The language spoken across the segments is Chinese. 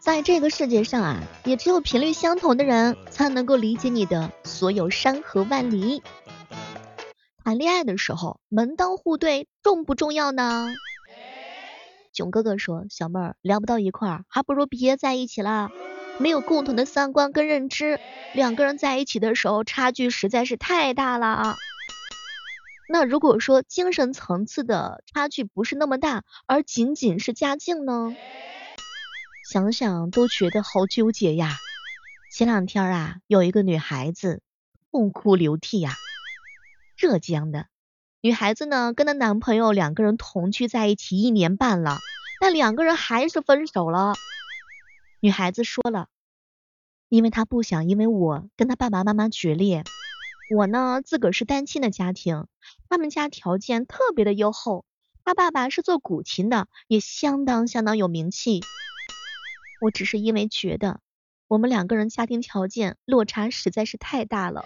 在这个世界上啊，也只有频率相同的人才能够理解你的所有山河万里。谈恋爱的时候，门当户对重不重要呢？囧哥哥说，小妹儿聊不到一块儿，还不如别在一起了。没有共同的三观跟认知，两个人在一起的时候差距实在是太大了啊。那如果说精神层次的差距不是那么大，而仅仅是家境呢？想想都觉得好纠结呀。前两天啊，有一个女孩子痛哭流涕呀。浙江的女孩子呢，跟她男朋友两个人同居在一起一年半了，但两个人还是分手了。女孩子说了，因为她不想因为我跟她爸爸妈妈决裂。我呢，自个儿是单亲的家庭，他们家条件特别的优厚，他爸爸是做古琴的，也相当相当有名气。我只是因为觉得我们两个人家庭条件落差实在是太大了。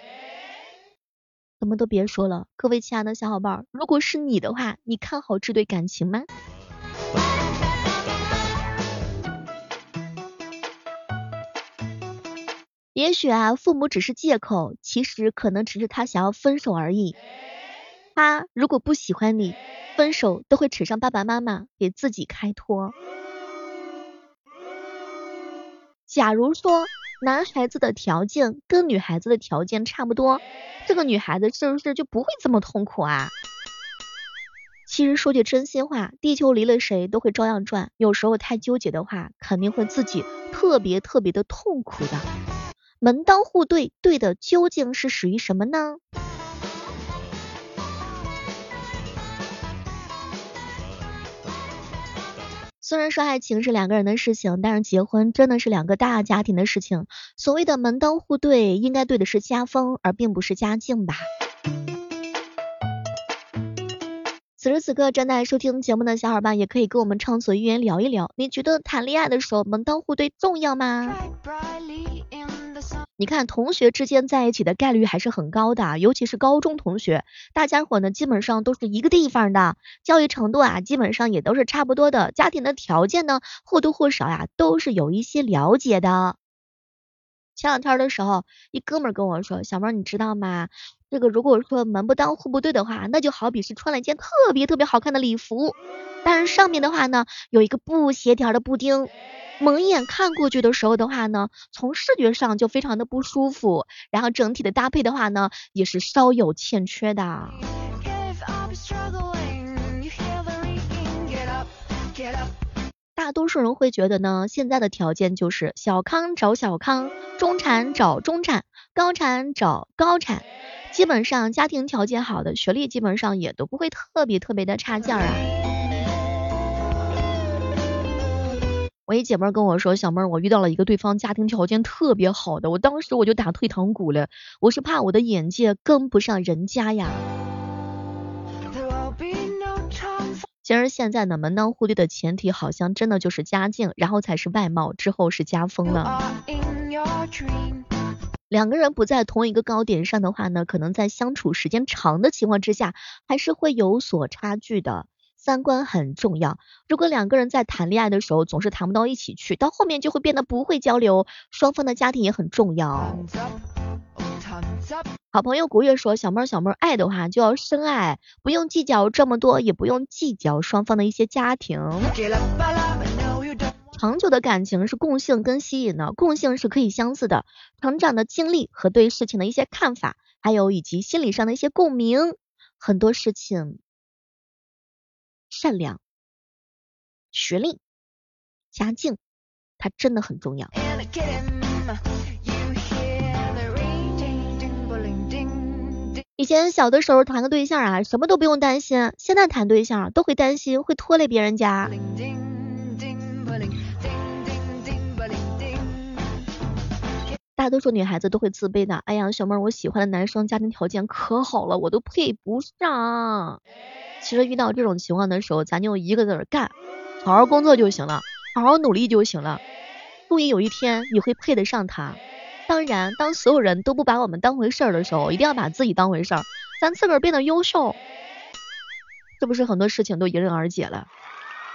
什么都别说了，各位亲爱的小伙伴儿，如果是你的话，你看好这对感情吗？也许啊，父母只是借口，其实可能只是他想要分手而已。他如果不喜欢你，分手都会扯上爸爸妈妈，给自己开脱。假如说男孩子的条件跟女孩子的条件差不多，这个女孩子是不是就不会这么痛苦啊？其实说句真心话，地球离了谁都会照样转，有时候太纠结的话，肯定会自己特别特别的痛苦的。门当户对，对的究竟是属于什么呢？虽然说爱情是两个人的事情，但是结婚真的是两个大家庭的事情。所谓的门当户对，应该对的是家风，而并不是家境吧。此时此刻正在收听节目的小伙伴，也可以跟我们畅所欲言聊一聊，你觉得谈恋爱的时候门当户对重要吗？你看，同学之间在一起的概率还是很高的，尤其是高中同学，大家伙呢基本上都是一个地方的，教育程度啊基本上也都是差不多的，家庭的条件呢或多或少呀都是有一些了解的。前两天的时候，一哥们跟我说，小妹你知道吗？这个如果说门不当户不对的话，那就好比是穿了一件特别特别好看的礼服，但是上面的话呢有一个不协调的布丁。蒙眼看过去的时候的话呢，从视觉上就非常的不舒服，然后整体的搭配的话呢，也是稍有欠缺的。大多数人会觉得呢，现在的条件就是小康找小康，中产找中产，高产找高产，基本上家庭条件好的，学历基本上也都不会特别特别的差劲儿啊。我一姐妹跟我说，小妹儿，我遇到了一个对方家庭条件特别好的，我当时我就打退堂鼓了，我是怕我的眼界跟不上人家呀。其实现在呢，门当户对的前提好像真的就是家境，然后才是外貌，之后是家风了。两个人不在同一个高点上的话呢，可能在相处时间长的情况之下，还是会有所差距的。三观很重要，如果两个人在谈恋爱的时候总是谈不到一起去，到后面就会变得不会交流。双方的家庭也很重要。好朋友古月说，小妹儿小妹儿爱的话就要深爱，不用计较这么多，也不用计较双方的一些家庭。长久的感情是共性跟吸引的，共性是可以相似的，成长的经历和对事情的一些看法，还有以及心理上的一些共鸣，很多事情。善良、学历、家境，它真的很重要。以前小的时候谈个对象啊，什么都不用担心，现在谈对象都会担心会拖累别人家。大多数女孩子都会自卑的，哎呀，小妹儿，我喜欢的男生家庭条件可好了，我都配不上。其实遇到这种情况的时候，咱就一个字儿干，好好工作就行了，好好努力就行了。终于有一天你会配得上他。当然，当所有人都不把我们当回事儿的时候，一定要把自己当回事儿，咱自个儿变得优秀，这不是很多事情都迎刃而解了。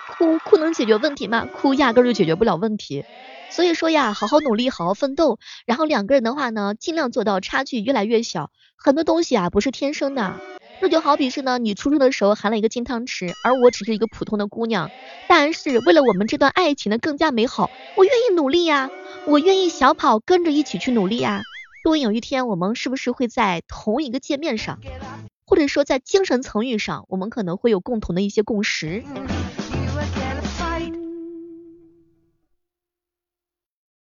哭哭能解决问题吗？哭压根儿就解决不了问题。所以说呀，好好努力，好好奋斗，然后两个人的话呢，尽量做到差距越来越小。很多东西啊，不是天生的。那就好比是呢，你出生的时候含了一个金汤匙，而我只是一个普通的姑娘。但是为了我们这段爱情的更加美好，我愿意努力呀，我愿意小跑跟着一起去努力呀。如果有一天我们是不是会在同一个界面上，或者说在精神层域上，我们可能会有共同的一些共识。